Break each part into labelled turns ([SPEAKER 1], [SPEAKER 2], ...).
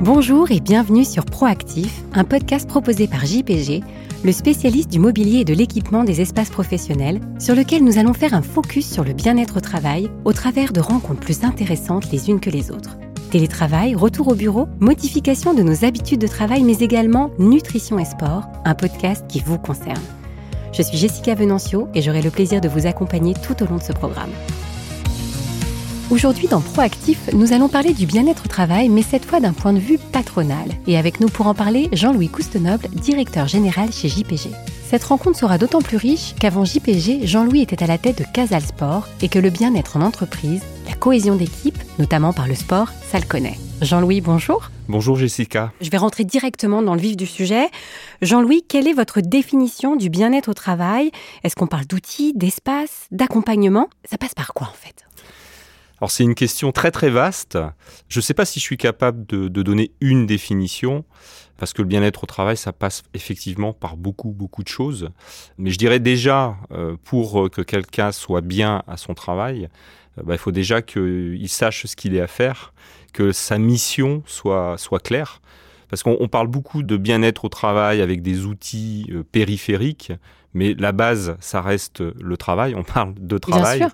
[SPEAKER 1] Bonjour et bienvenue sur Proactif, un podcast proposé par JPG, le spécialiste du mobilier et de l'équipement des espaces professionnels, sur lequel nous allons faire un focus sur le bien-être au travail au travers de rencontres plus intéressantes les unes que les autres. Télétravail, retour au bureau, modification de nos habitudes de travail, mais également nutrition et sport, un podcast qui vous concerne. Je suis Jessica Venancio et j'aurai le plaisir de vous accompagner tout au long de ce programme. Aujourd'hui dans Proactif, nous allons parler du bien-être au travail, mais cette fois d'un point de vue patronal. Et avec nous pour en parler, Jean-Louis Coustenoble, directeur général chez JPG. Cette rencontre sera d'autant plus riche qu'avant JPG, Jean-Louis était à la tête de Casal Sport et que le bien-être en entreprise, la cohésion d'équipe, notamment par le sport, ça le connaît. Jean-Louis, bonjour.
[SPEAKER 2] Bonjour Jessica.
[SPEAKER 1] Je vais rentrer directement dans le vif du sujet. Jean-Louis, quelle est votre définition du bien-être au travail? Est-ce qu'on parle d'outils, d'espace, d'accompagnement? Ça passe par quoi en fait?
[SPEAKER 2] Alors c'est une question très très vaste. Je ne sais pas si je suis capable de, donner une définition, parce que le bien-être au travail, ça passe effectivement par beaucoup beaucoup de choses. Mais je dirais déjà, euh, pour que quelqu'un soit bien à son travail, euh, bah, il faut déjà qu'il sache ce qu'il est à faire, que sa mission soit, soit claire. Parce qu'on parle beaucoup de bien-être au travail avec des outils euh, périphériques, mais la base, ça reste le travail. On parle de travail.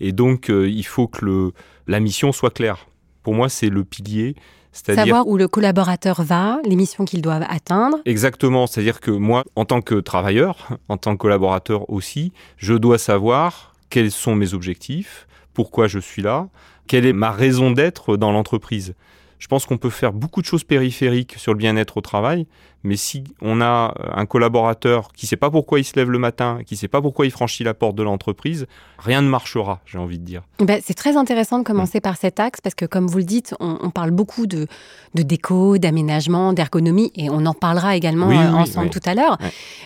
[SPEAKER 2] Et donc, euh, il faut que le, la mission soit claire. Pour moi, c'est le pilier.
[SPEAKER 1] Savoir où le collaborateur va, les missions qu'il doit atteindre.
[SPEAKER 2] Exactement. C'est-à-dire que moi, en tant que travailleur, en tant que collaborateur aussi, je dois savoir quels sont mes objectifs, pourquoi je suis là, quelle est ma raison d'être dans l'entreprise. Je pense qu'on peut faire beaucoup de choses périphériques sur le bien-être au travail, mais si on a un collaborateur qui ne sait pas pourquoi il se lève le matin, qui ne sait pas pourquoi il franchit la porte de l'entreprise, rien ne marchera, j'ai envie de dire.
[SPEAKER 1] Ben, c'est très intéressant de commencer mm. par cet axe parce que, comme vous le dites, on, parle beaucoup de, déco, d'aménagement, d'ergonomie et on en parlera également euh, ensemble tout à l'heure.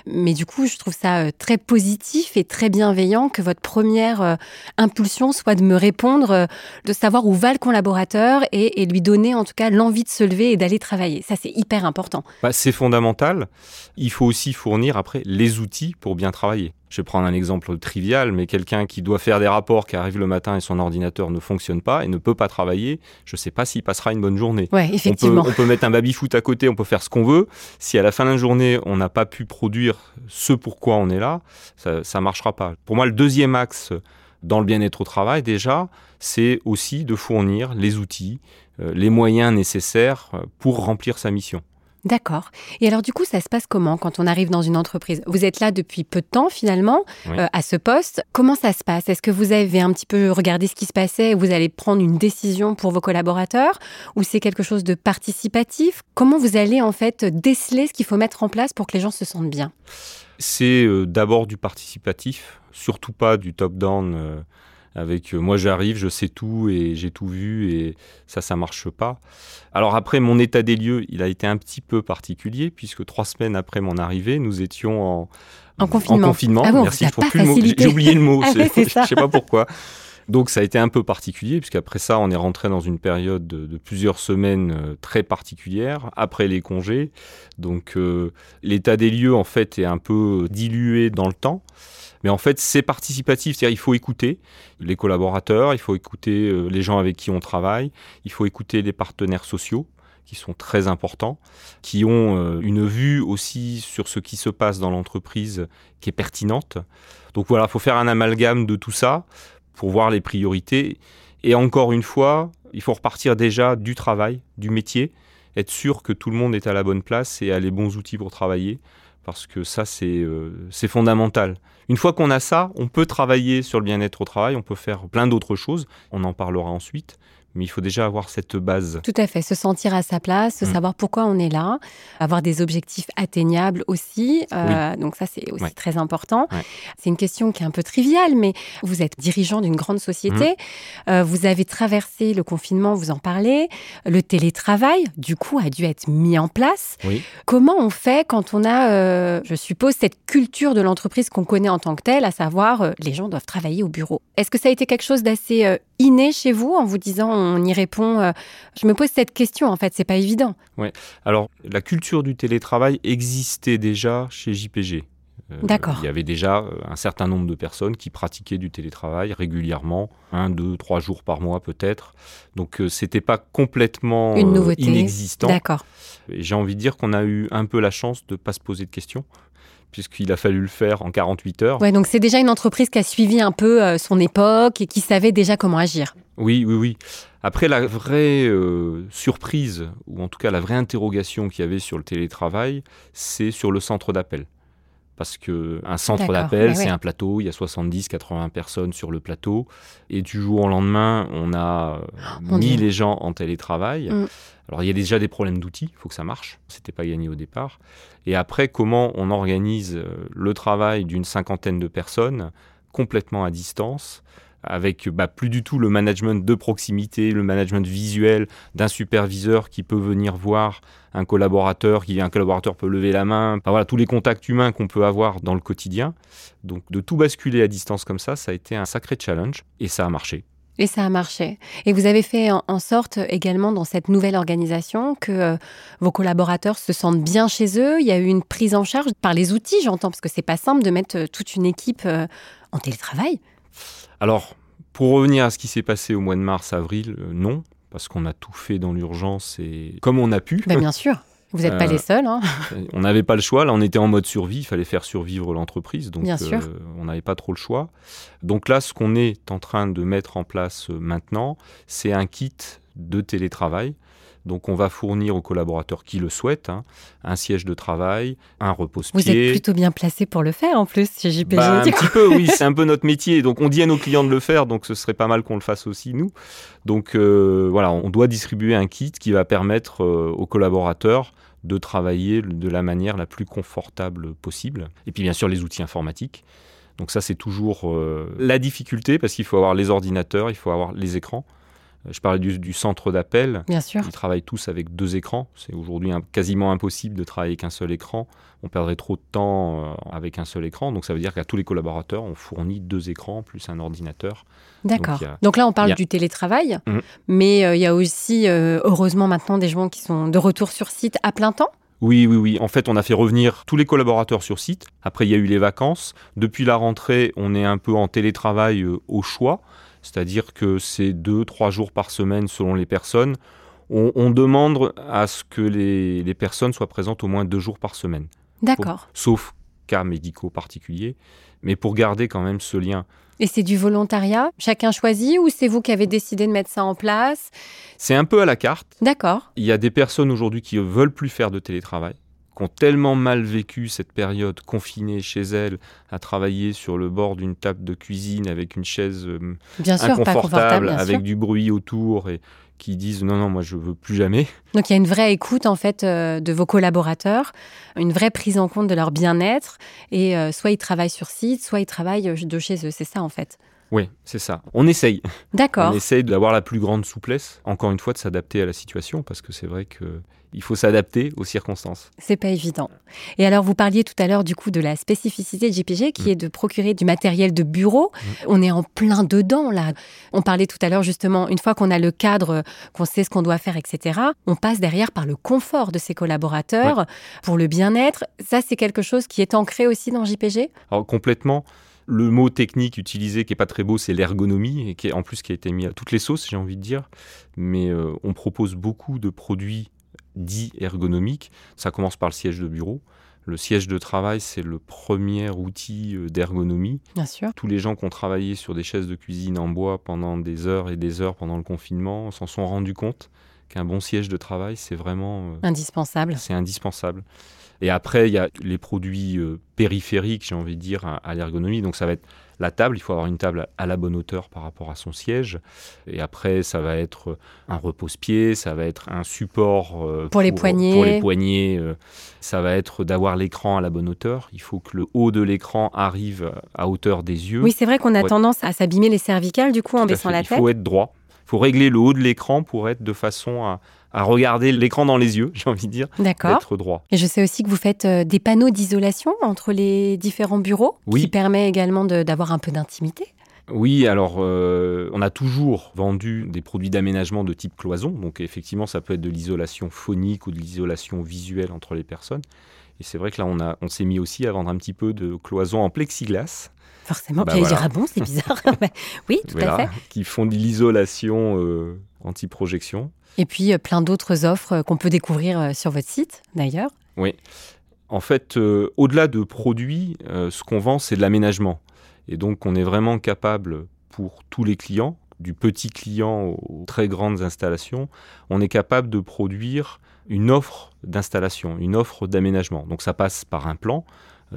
[SPEAKER 1] Mais du coup, je trouve ça euh, très positif et très bienveillant que votre première euh, impulsion soit de me répondre, de savoir où va le collaborateur et, lui donner en tout cas l'envie de se lever et d'aller travailler. Ça, c'est hyper important.
[SPEAKER 2] Bah, c'est fondamental. Il faut aussi fournir après les outils pour bien travailler. Je vais prendre un exemple trivial, mais quelqu'un qui doit faire des rapports, qui arrive le matin et son ordinateur ne fonctionne pas et ne peut pas travailler, je ne sais pas s'il passera une bonne journée.
[SPEAKER 1] effectivement.
[SPEAKER 2] On peut, mettre un baby-foot à côté, on peut faire ce qu'on veut. Si à la fin de la journée, on n'a pas pu produire ce pourquoi on est là, ça ne marchera pas. Pour moi, le deuxième axe dans le bien-être au travail, déjà, c'est aussi de fournir les outils, euh, les moyens nécessaires euh, pour remplir sa mission.
[SPEAKER 1] D'accord. Et alors du coup, ça se passe comment quand on arrive dans une entreprise? Vous êtes là depuis peu de temps finalement euh, à ce poste. Comment ça se passe? Est-ce que vous avez un petit peu regardé ce qui se passait et vous allez prendre une décision pour vos collaborateurs? Ou c'est quelque chose de participatif? Comment vous allez en fait déceler ce qu'il faut mettre en place pour que les gens se sentent bien?
[SPEAKER 2] C'est euh, d'abord du participatif, surtout pas du top-down. Euh, avec euh, moi j'arrive, je sais tout et j'ai tout vu et ça, ça marche pas. Alors après, mon état des lieux, il a été un petit peu particulier puisque trois semaines après mon arrivée, nous étions en,
[SPEAKER 1] en confinement.
[SPEAKER 2] En confinement.
[SPEAKER 1] Ah
[SPEAKER 2] Merci, J'ai oublié le mot, ah je ne sais pas pourquoi. Donc ça a été un peu particulier, puisqu'après ça, on est rentré dans une période de, plusieurs semaines euh, très particulière, après les congés. Donc euh, l'état des lieux, en fait, est un peu dilué dans le temps. Mais en fait, c'est participatif, c'est-à-dire il faut écouter les collaborateurs, il faut écouter euh, les gens avec qui on travaille, il faut écouter les partenaires sociaux qui sont très importants, qui ont euh, une vue aussi sur ce qui se passe dans l'entreprise qui est pertinente. Donc voilà, il faut faire un amalgame de tout ça pour voir les priorités. Et encore une fois, il faut repartir déjà du travail, du métier, être sûr que tout le monde est à la bonne place et a les bons outils pour travailler parce que ça, euh, c'est fondamental. Une fois qu'on a ça, on peut travailler sur le bien-être au travail, on peut faire plein d'autres choses, on en parlera ensuite, mais il faut déjà avoir cette base.
[SPEAKER 1] Tout à fait, se sentir à sa place, mm. savoir pourquoi on est là, avoir des objectifs atteignables aussi. Euh, donc ça, c'est aussi très important. C'est une question qui est un peu triviale, mais vous êtes dirigeant d'une grande société, mm. euh, vous avez traversé le confinement, vous en parlez, le télétravail, du coup, a dû être mis en place. Comment on fait quand on a, euh, je suppose, cette culture de l'entreprise qu'on connaît en tant que telle, à savoir les gens doivent travailler au bureau? Est-ce que ça a été quelque chose d'assez inné chez vous en vous disant on y répond euh, Je me pose cette question en fait, c'est pas évident.
[SPEAKER 2] Oui. Alors la culture du télétravail existait déjà chez JPG.
[SPEAKER 1] D'accord.
[SPEAKER 2] Il y avait déjà un certain nombre de personnes qui pratiquaient du télétravail régulièrement, un, deux, trois jours par mois peut-être. Donc c'était pas complètement
[SPEAKER 1] Une nouveauté.
[SPEAKER 2] inexistant.
[SPEAKER 1] D'accord.
[SPEAKER 2] J'ai envie de dire qu'on a eu un peu la chance de ne pas se poser de questions puisqu'il a fallu le faire en 48 heures.
[SPEAKER 1] Ouais, donc c'est déjà une entreprise qui a suivi un peu euh, son époque et qui savait déjà comment agir.
[SPEAKER 2] Oui, oui, oui. Après, la vraie euh, surprise, ou en tout cas la vraie interrogation qu'il y avait sur le télétravail, c'est sur le centre d'appel. Parce qu'un centre d'appel, c'est un plateau, il y a 70, 80 personnes sur le plateau, et du jour au lendemain, on a oh, mis les gens en télétravail. Mm. Alors il y a déjà des problèmes d'outils, il faut que ça marche, c'était pas gagné au départ. Et après, comment on organise euh, le travail d'une cinquantaine de personnes complètement à distance avec bah, plus du tout le management de proximité, le management visuel d'un superviseur qui peut venir voir un collaborateur, qui un collaborateur peut lever la main, voilà tous les contacts humains qu'on peut avoir dans le quotidien. Donc de tout basculer à distance comme ça, ça a été un sacré challenge et ça a marché.
[SPEAKER 1] Et ça a marché. Et vous avez fait en sorte également dans cette nouvelle organisation que euh, vos collaborateurs se sentent bien chez eux. Il y a eu une prise en charge par les outils, j'entends, parce que c'est pas simple de mettre euh, toute une équipe euh, en télétravail.
[SPEAKER 2] Alors, pour revenir à ce qui s'est passé au mois de mars-avril, non, parce qu'on a tout fait dans l'urgence et comme on a pu.
[SPEAKER 1] Ben, bien sûr. Vous n'êtes pas les seuls. Hein.
[SPEAKER 2] On n'avait pas le choix. Là, on était en mode survie. Il fallait faire survivre l'entreprise. Donc,
[SPEAKER 1] Bien sûr.
[SPEAKER 2] on n'avait pas trop le choix. Donc là, ce qu'on est en train de mettre en place maintenant, c'est un kit de télétravail. Donc on va fournir aux collaborateurs qui le souhaitent hein, un siège de travail, un repose-pied.
[SPEAKER 1] Vous êtes plutôt bien placé pour le faire en plus chez JPG.
[SPEAKER 2] Bah, un petit peu, oui, c'est un peu notre métier. Donc on dit à nos clients de le faire, donc ce serait pas mal qu'on le fasse aussi nous. Donc euh, voilà, on doit distribuer un kit qui va permettre euh, aux collaborateurs de travailler de la manière la plus confortable possible. Et puis bien sûr les outils informatiques. Donc ça c'est toujours euh, la difficulté parce qu'il faut avoir les ordinateurs, il faut avoir les écrans. Euh, je parlais du, centre d'appel.
[SPEAKER 1] Bien sûr.
[SPEAKER 2] Ils travaillent tous avec deux écrans. C'est aujourd'hui quasiment impossible de travailler avec un seul écran. On perdrait trop de temps euh, avec un seul écran. Donc ça veut dire qu'à tous les collaborateurs, on fournit deux écrans plus un ordinateur.
[SPEAKER 1] D'accord. Donc, là, on parle du télétravail, mmh. mais euh, il y a aussi, heureusement maintenant, des gens qui sont de retour sur site à plein temps.
[SPEAKER 2] Oui, oui, oui. En fait, on a fait revenir tous les collaborateurs sur site. Après, il y a eu les vacances. Depuis la rentrée, on est un peu en télétravail au choix c'est-à-dire que c'est deux, trois jours par semaine selon les personnes. On, demande à ce que les, personnes soient présentes au moins deux jours par semaine.
[SPEAKER 1] D'accord.
[SPEAKER 2] Sauf cas médicaux particuliers, mais pour garder quand même ce lien.
[SPEAKER 1] Et c'est du volontariat? Chacun choisit ou c'est vous qui avez décidé de mettre ça en place?
[SPEAKER 2] C'est un peu à la carte.
[SPEAKER 1] D'accord.
[SPEAKER 2] Il y a des personnes aujourd'hui qui ne veulent plus faire de télétravail qui ont tellement mal vécu cette période confinée chez elles, à travailler sur le bord d'une table de cuisine avec une chaise euh,
[SPEAKER 1] bien
[SPEAKER 2] inconfortable, avec du bruit autour et qui disent non non moi je veux plus jamais.
[SPEAKER 1] Donc il y a une vraie écoute en fait euh, de vos collaborateurs, une vraie prise en compte de leur bien-être et euh, soit ils travaillent sur site, soit ils travaillent de chez eux, c'est ça en fait.
[SPEAKER 2] Oui, c'est ça. On essaye.
[SPEAKER 1] D'accord.
[SPEAKER 2] On essaye d'avoir la plus grande souplesse, encore une fois, de s'adapter à la situation, parce que c'est vrai qu'il faut s'adapter aux circonstances.
[SPEAKER 1] C'est pas évident. Et alors, vous parliez tout à l'heure du coup de la spécificité de JPG, qui mm. est de procurer du matériel de bureau. Mm. On est en plein dedans là. On parlait tout à l'heure justement, une fois qu'on a le cadre, qu'on sait ce qu'on doit faire, etc. On passe derrière par le confort de ses collaborateurs, pour le bien-être. Ça, c'est quelque chose qui est ancré aussi dans JPG.
[SPEAKER 2] Alors complètement. Le mot technique utilisé qui est pas très beau, c'est l'ergonomie, et qui est en plus qui a été mis à toutes les sauces, j'ai envie de dire. Mais euh, on propose beaucoup de produits dits ergonomiques. Ça commence par le siège de bureau. Le siège de travail, c'est le premier outil euh, d'ergonomie.
[SPEAKER 1] Bien sûr.
[SPEAKER 2] Tous les gens qui ont travaillé sur des chaises de cuisine en bois pendant des heures et des heures pendant le confinement s'en sont rendus compte qu'un bon siège de travail, c'est vraiment...
[SPEAKER 1] Euh, indispensable.
[SPEAKER 2] C'est indispensable. Et après, il y a les produits euh, périphériques, j'ai envie de dire, à, l'ergonomie. Donc ça va être la table, il faut avoir une table à la bonne hauteur par rapport à son siège. Et après, ça va être un repose-pied, ça va être un support
[SPEAKER 1] euh, pour, les poignets.
[SPEAKER 2] Pour les poignets. Euh, ça va être d'avoir l'écran à la bonne hauteur. Il faut que le haut de l'écran arrive à hauteur des yeux.
[SPEAKER 1] Oui, c'est vrai qu'on a tendance à s'abîmer les cervicales du coup en baissant la tête.
[SPEAKER 2] Il faut être droit. Il faut régler le haut de l'écran pour être de façon à, à regarder l'écran dans les yeux, j'ai envie de dire, d'être droit.
[SPEAKER 1] Et je sais aussi que vous faites euh, des panneaux d'isolation entre les différents bureaux,
[SPEAKER 2] oui.
[SPEAKER 1] qui permet également d'avoir un peu d'intimité.
[SPEAKER 2] Oui, alors euh, on a toujours vendu des produits d'aménagement de type cloison. Donc effectivement, ça peut être de l'isolation phonique ou de l'isolation visuelle entre les personnes. Et c'est vrai que là, on, a, on s'est mis aussi à vendre un petit peu de cloison en plexiglas.
[SPEAKER 1] Forcément, bah puis voilà. dire, ah bon, c'est bizarre. oui, tout à fait.
[SPEAKER 2] Qui font de l'isolation euh, anti-projection.
[SPEAKER 1] Et puis euh, plein d'autres offres qu'on peut découvrir sur votre site, d'ailleurs.
[SPEAKER 2] Oui. En fait, au-delà de produits, ce qu'on vend, c'est de l'aménagement. Et donc, on est vraiment capable pour tous les clients, du petit client aux très grandes installations, on est capable de produire une offre d'installation, une offre d'aménagement. Donc ça passe par un plan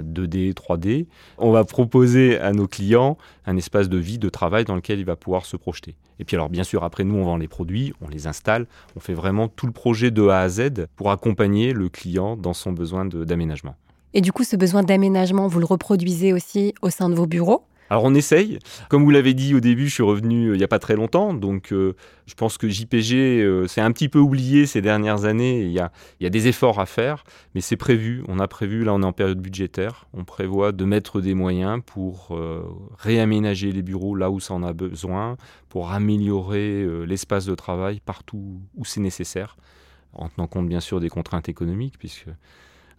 [SPEAKER 2] 2D, 3D. On va proposer à nos clients un espace de vie, de travail dans lequel il va pouvoir se projeter. Et puis alors bien sûr, après nous, on vend les produits, on les installe, on fait vraiment tout le projet de A à Z pour accompagner le client dans son besoin d'aménagement.
[SPEAKER 1] Et du coup, ce besoin d'aménagement, vous le reproduisez aussi au sein de vos bureaux?
[SPEAKER 2] Alors on essaye. Comme vous l'avez dit au début, je suis revenu euh, il n'y a pas très longtemps, donc euh, je pense que JPG euh, c'est un petit peu oublié ces dernières années. Il y a, il y a des efforts à faire, mais c'est prévu. On a prévu, là on est en période budgétaire, on prévoit de mettre des moyens pour réaménager les bureaux là où ça en a besoin, pour améliorer l'espace de travail partout où c'est nécessaire, en tenant compte bien sûr des contraintes économiques, puisque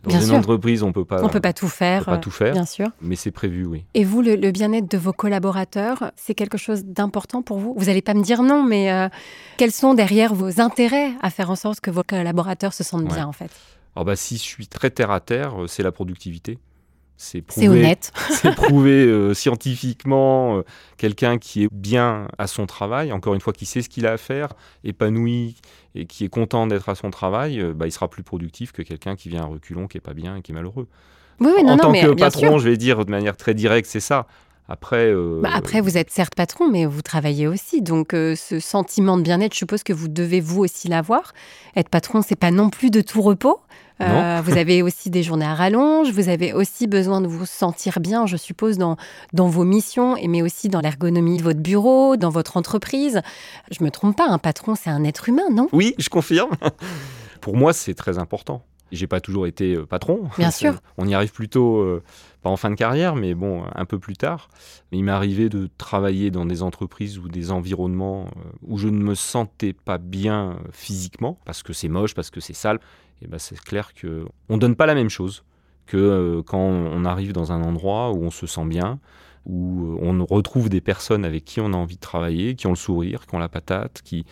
[SPEAKER 2] dans une entreprise, on peut pas.
[SPEAKER 1] On peut pas tout faire.
[SPEAKER 2] pas tout faire.
[SPEAKER 1] Bien sûr.
[SPEAKER 2] Mais c'est prévu, oui.
[SPEAKER 1] Et vous, le, bien-être de vos collaborateurs, c'est quelque chose d'important pour vous? Vous n'allez pas me dire non, mais euh, quels sont derrière vos intérêts à faire en sorte que vos collaborateurs se sentent bien, en fait?
[SPEAKER 2] Alors bah, si je suis très terre à terre, euh, c'est la productivité.
[SPEAKER 1] C'est honnête.
[SPEAKER 2] c'est prouvé euh, scientifiquement. Quelqu'un qui est bien à son travail, encore une fois, qui sait ce qu'il a à faire, épanoui, et qui est content d'être à son travail, euh, bah, il sera plus productif que quelqu'un qui vient à reculons, qui est pas bien et qui est malheureux.
[SPEAKER 1] Oui, oui, non,
[SPEAKER 2] en
[SPEAKER 1] tant
[SPEAKER 2] que patron, je vais dire de manière très directe, c'est ça. Après, euh,
[SPEAKER 1] bah, après, vous êtes certes patron, mais vous travaillez aussi. Donc, euh, ce sentiment de bien-être, je suppose que vous devez vous aussi l'avoir. Être patron, c'est pas non plus de tout repos. Euh, vous avez aussi des journées à rallonge, vous avez aussi besoin de vous sentir bien, je suppose, dans, dans vos missions, mais aussi dans l'ergonomie de votre bureau, dans votre entreprise. Je me trompe pas, un patron, c'est un être humain, non?
[SPEAKER 2] Oui, je confirme. Pour moi, c'est très important. J'ai pas toujours été euh, patron.
[SPEAKER 1] Bien sûr.
[SPEAKER 2] On y arrive plutôt, euh, pas en fin de carrière, mais bon, un peu plus tard. Mais il m'est arrivé de travailler dans des entreprises ou des environnements où je ne me sentais pas bien physiquement, parce que c'est moche, parce que c'est sale et ben c'est clair qu'on ne donne pas la même chose que euh, quand on arrive dans un endroit où on se sent bien, où euh, on retrouve des personnes avec qui on a envie de travailler, qui ont le sourire, qui ont la patate, qui,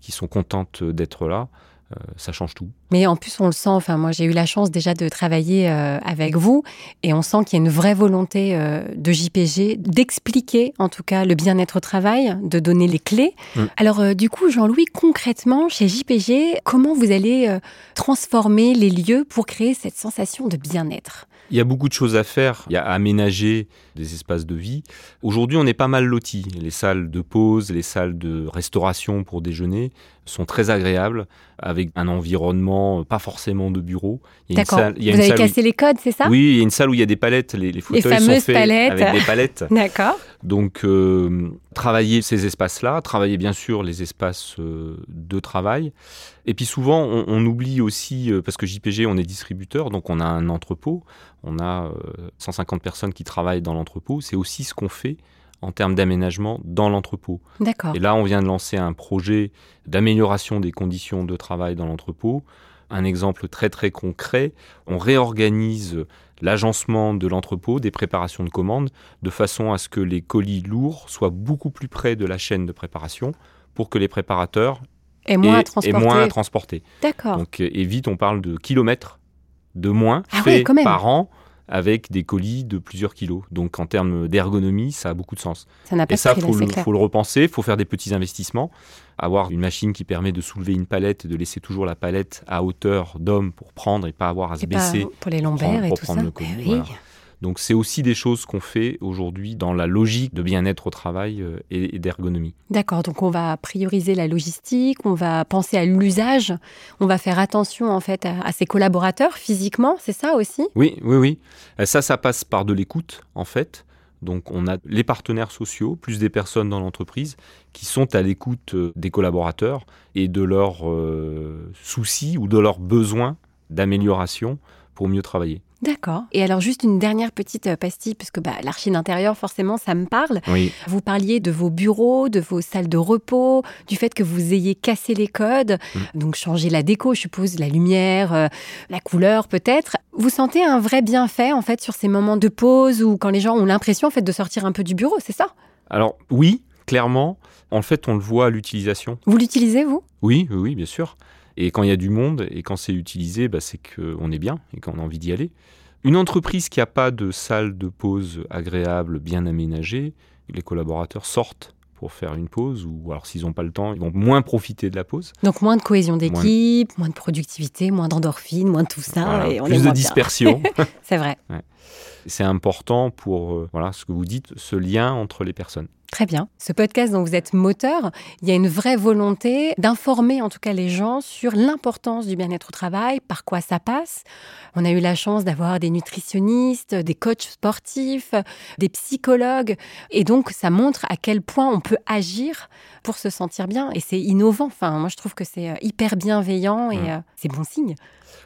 [SPEAKER 2] qui sont contentes d'être là. Euh, ça change tout.
[SPEAKER 1] Mais en plus, on le sent, enfin moi j'ai eu la chance déjà de travailler euh, avec vous et on sent qu'il y a une vraie volonté euh, de JPG d'expliquer en tout cas le bien-être au travail, de donner les clés. Mm. Alors du coup, Jean-Louis, concrètement, chez JPG, comment vous allez transformer les lieux pour créer cette sensation de bien-être?
[SPEAKER 2] Il y a beaucoup de choses à faire. Il y a à aménager des espaces de vie. Aujourd'hui, on est pas mal lotis. Les salles de pause, les salles de restauration pour déjeuner sont très agréables, avec un environnement pas forcément de bureau.
[SPEAKER 1] D'accord. Vous avez cassé les codes, c'est ça?
[SPEAKER 2] Oui, il y a une salle où il y a des palettes. Les, les fauteuils sont faits
[SPEAKER 1] palettes.
[SPEAKER 2] avec des palettes.
[SPEAKER 1] D'accord.
[SPEAKER 2] Donc, euh, travailler ces espaces-là, travailler bien sûr les espaces euh, de travail. Et puis souvent, on, oublie aussi, euh, parce que JPG, on est distributeur, donc on a un entrepôt, on a 150 personnes qui travaillent dans l'entrepôt. C'est aussi ce qu'on fait en termes d'aménagement dans l'entrepôt.
[SPEAKER 1] D'accord.
[SPEAKER 2] Et là, on vient de lancer un projet d'amélioration des conditions de travail dans l'entrepôt. Un exemple très très concret, on réorganise l'agencement de l'entrepôt, des préparations de commandes, de façon à ce que les colis lourds soient beaucoup plus près de la chaîne de préparation pour que les préparateurs
[SPEAKER 1] aient moins, à, transporter.
[SPEAKER 2] moins à transporter.
[SPEAKER 1] D'accord.
[SPEAKER 2] Donc, et vite, on parle de kilomètres de moins ah fait par an avec des colis de plusieurs kilos. Donc en termes d'ergonomie, ça a beaucoup de sens.
[SPEAKER 1] Ça n'a pas
[SPEAKER 2] Et ça,
[SPEAKER 1] il
[SPEAKER 2] faut, le, faut le repenser, il faut faire des petits investissements, avoir une machine qui permet de soulever une palette et de laisser toujours la palette à hauteur d'homme pour prendre et pas avoir à se baisser.
[SPEAKER 1] pour les lombaires et tout ça. Le
[SPEAKER 2] colis, donc c'est aussi des choses qu'on fait aujourd'hui dans la logique de bien-être au travail euh, et, d'ergonomie.
[SPEAKER 1] D'accord, donc on va prioriser la logistique, on va penser à l'usage, on va faire attention en fait à, ses collaborateurs physiquement, c'est ça aussi?
[SPEAKER 2] Oui, oui, oui. Euh, ça, ça passe par de l'écoute en fait. Donc on a les partenaires sociaux, plus des personnes dans l'entreprise, qui sont à l'écoute euh, des collaborateurs et de leurs soucis ou de leurs besoins d'amélioration pour mieux travailler.
[SPEAKER 1] D'accord. Et alors juste une dernière petite euh, pastille, puisque bah, l'archi d'intérieur, forcément, ça me parle.
[SPEAKER 2] Oui.
[SPEAKER 1] Vous parliez de vos bureaux, de vos salles de repos, du fait que vous ayez cassé les codes, mm. donc changé la déco, je suppose, la lumière, euh, la couleur peut-être. Vous sentez un vrai bienfait en fait sur ces moments de pause ou quand les gens ont l'impression en fait de sortir un peu du bureau, c'est ça?
[SPEAKER 2] Alors oui, clairement. En fait, on le voit à l'utilisation.
[SPEAKER 1] Vous l'utilisez vous?
[SPEAKER 2] Oui, oui, bien sûr. Et quand il y a du monde et quand c'est utilisé, bah, c'est qu'on est bien et qu'on a envie d'y aller. Une entreprise qui n'a pas de salle de pause agréable, bien aménagée, les collaborateurs sortent pour faire une pause, ou alors s'ils n'ont pas le temps, ils vont moins profiter de la pause.
[SPEAKER 1] Donc moins de cohésion d'équipe, moins... de productivité, moins d'endorphine, moins de tout ça.
[SPEAKER 2] et on plus de dispersion.
[SPEAKER 1] c'est vrai.
[SPEAKER 2] C'est important pour, euh, voilà, ce que vous dites, ce lien entre les personnes.
[SPEAKER 1] Très bien. Ce podcast dont vous êtes moteur, il y a une vraie volonté d'informer en tout cas les gens sur l'importance du bien-être au travail, par quoi ça passe. On a eu la chance d'avoir des nutritionnistes, des coachs sportifs, des psychologues. Et donc, ça montre à quel point on peut agir pour se sentir bien. Et c'est innovant. Enfin, moi, je trouve que c'est euh, hyper bienveillant et mmh. euh, c'est bon signe.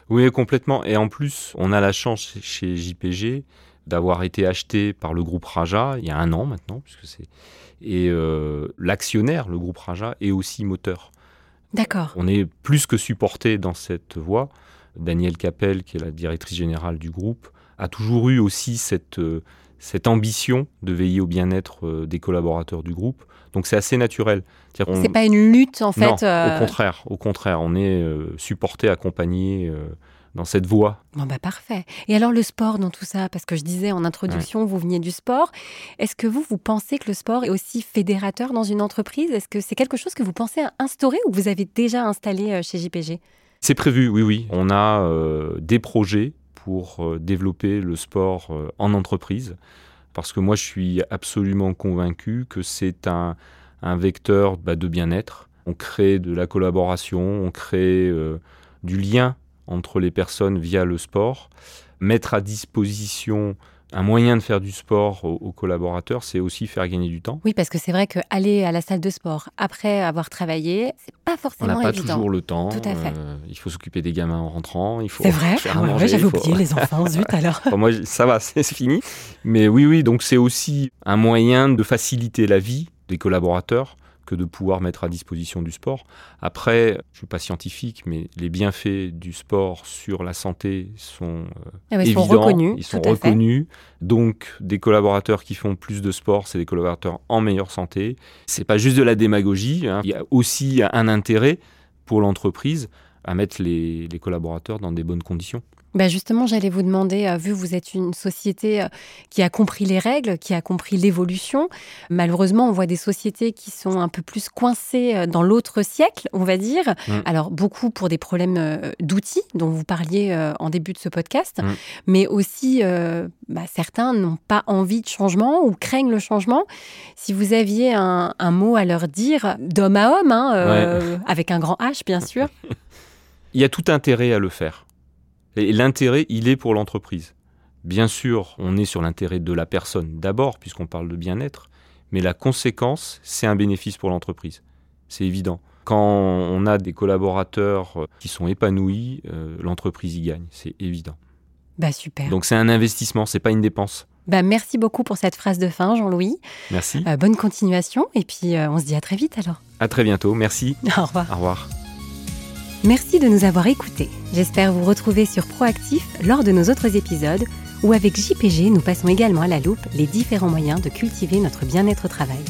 [SPEAKER 2] Oui, complètement. Et en plus, on a la chance chez JPG d'avoir été acheté par le groupe Raja il y a un an maintenant, puisque c'est et euh, l'actionnaire, le groupe Raja, est aussi moteur.
[SPEAKER 1] D'accord.
[SPEAKER 2] On est plus que supporté dans cette voie. Danielle Capel, qui est la directrice générale du groupe, a toujours eu aussi cette, euh, cette ambition de veiller au bien-être euh, des collaborateurs du groupe. Donc c'est assez naturel.
[SPEAKER 1] C'est pas une lutte en fait.
[SPEAKER 2] Non, au contraire, au contraire, on est supporté, accompagné dans cette voie.
[SPEAKER 1] Bon bah parfait. Et alors le sport dans tout ça, parce que je disais en introduction, vous veniez du sport. Est-ce que vous, vous pensez que le sport est aussi fédérateur dans une entreprise? Est-ce que c'est quelque chose que vous pensez instaurer ou vous avez déjà installé euh, chez JPG
[SPEAKER 2] C'est prévu, oui, oui. On a euh, des projets pour euh, développer le sport en entreprise, parce que moi je suis absolument convaincu que c'est un, vecteur bah, de bien-être. On crée de la collaboration, on crée du lien entre les personnes via le sport. Mettre à disposition un moyen de faire du sport aux, collaborateurs, c'est aussi faire gagner du temps.
[SPEAKER 1] Oui, parce que c'est vrai qu'aller à la salle de sport après avoir travaillé, c'est pas forcément évident.
[SPEAKER 2] On n'a pas toujours le temps.
[SPEAKER 1] Tout à fait.
[SPEAKER 2] Euh, il faut s'occuper des gamins en rentrant. Il faut.
[SPEAKER 1] C'est vrai. Ah j'avais oublié les enfants. Zut alors.
[SPEAKER 2] moi, ça va, c'est fini. Mais oui, oui. Donc c'est aussi un moyen de faciliter la vie des collaborateurs que de pouvoir mettre à disposition du sport. Après, je ne suis pas scientifique, mais les bienfaits du sport sur la santé sont euh, évidents. Sont reconnus, ils sont reconnus. Donc, des collaborateurs qui font plus de sport, c'est des collaborateurs en meilleure santé. C'est pas juste de la démagogie. Hein. Il y a aussi un intérêt pour l'entreprise à mettre les collaborateurs dans des bonnes conditions.
[SPEAKER 1] Bah, justement, j'allais vous demander, euh, vu que vous êtes une société euh, qui a compris les règles, qui a compris l'évolution, malheureusement, on voit des sociétés qui sont un peu plus coincées euh, dans l'autre siècle, on va dire. Mm. Alors, beaucoup pour des problèmes d'outils dont vous parliez en début de ce podcast, mm. mais aussi, bah, certains n'ont pas envie de changement ou craignent le changement. Si vous aviez un, mot à leur dire, d'homme à homme, hein, avec un grand H, bien sûr.
[SPEAKER 2] Il y a tout intérêt à le faire et l'intérêt, il est pour l'entreprise. Bien sûr, on est sur l'intérêt de la personne d'abord, puisqu'on parle de bien-être, mais la conséquence, c'est un bénéfice pour l'entreprise. C'est évident. Quand on a des collaborateurs euh, qui sont épanouis, euh, l'entreprise y gagne, c'est évident.
[SPEAKER 1] Bah super.
[SPEAKER 2] Donc c'est un investissement, c'est pas une dépense.
[SPEAKER 1] Bah merci beaucoup pour cette phrase de fin, Jean-Louis.
[SPEAKER 2] Merci.
[SPEAKER 1] Euh, bonne continuation et puis on se dit à très vite alors.
[SPEAKER 2] À très bientôt, merci.
[SPEAKER 1] Au revoir.
[SPEAKER 2] Au revoir.
[SPEAKER 1] Merci de nous avoir écoutés. J'espère vous retrouver sur Proactif lors de nos autres épisodes où avec JPG nous passons également à la loupe les différents moyens de cultiver notre bien-être au travail.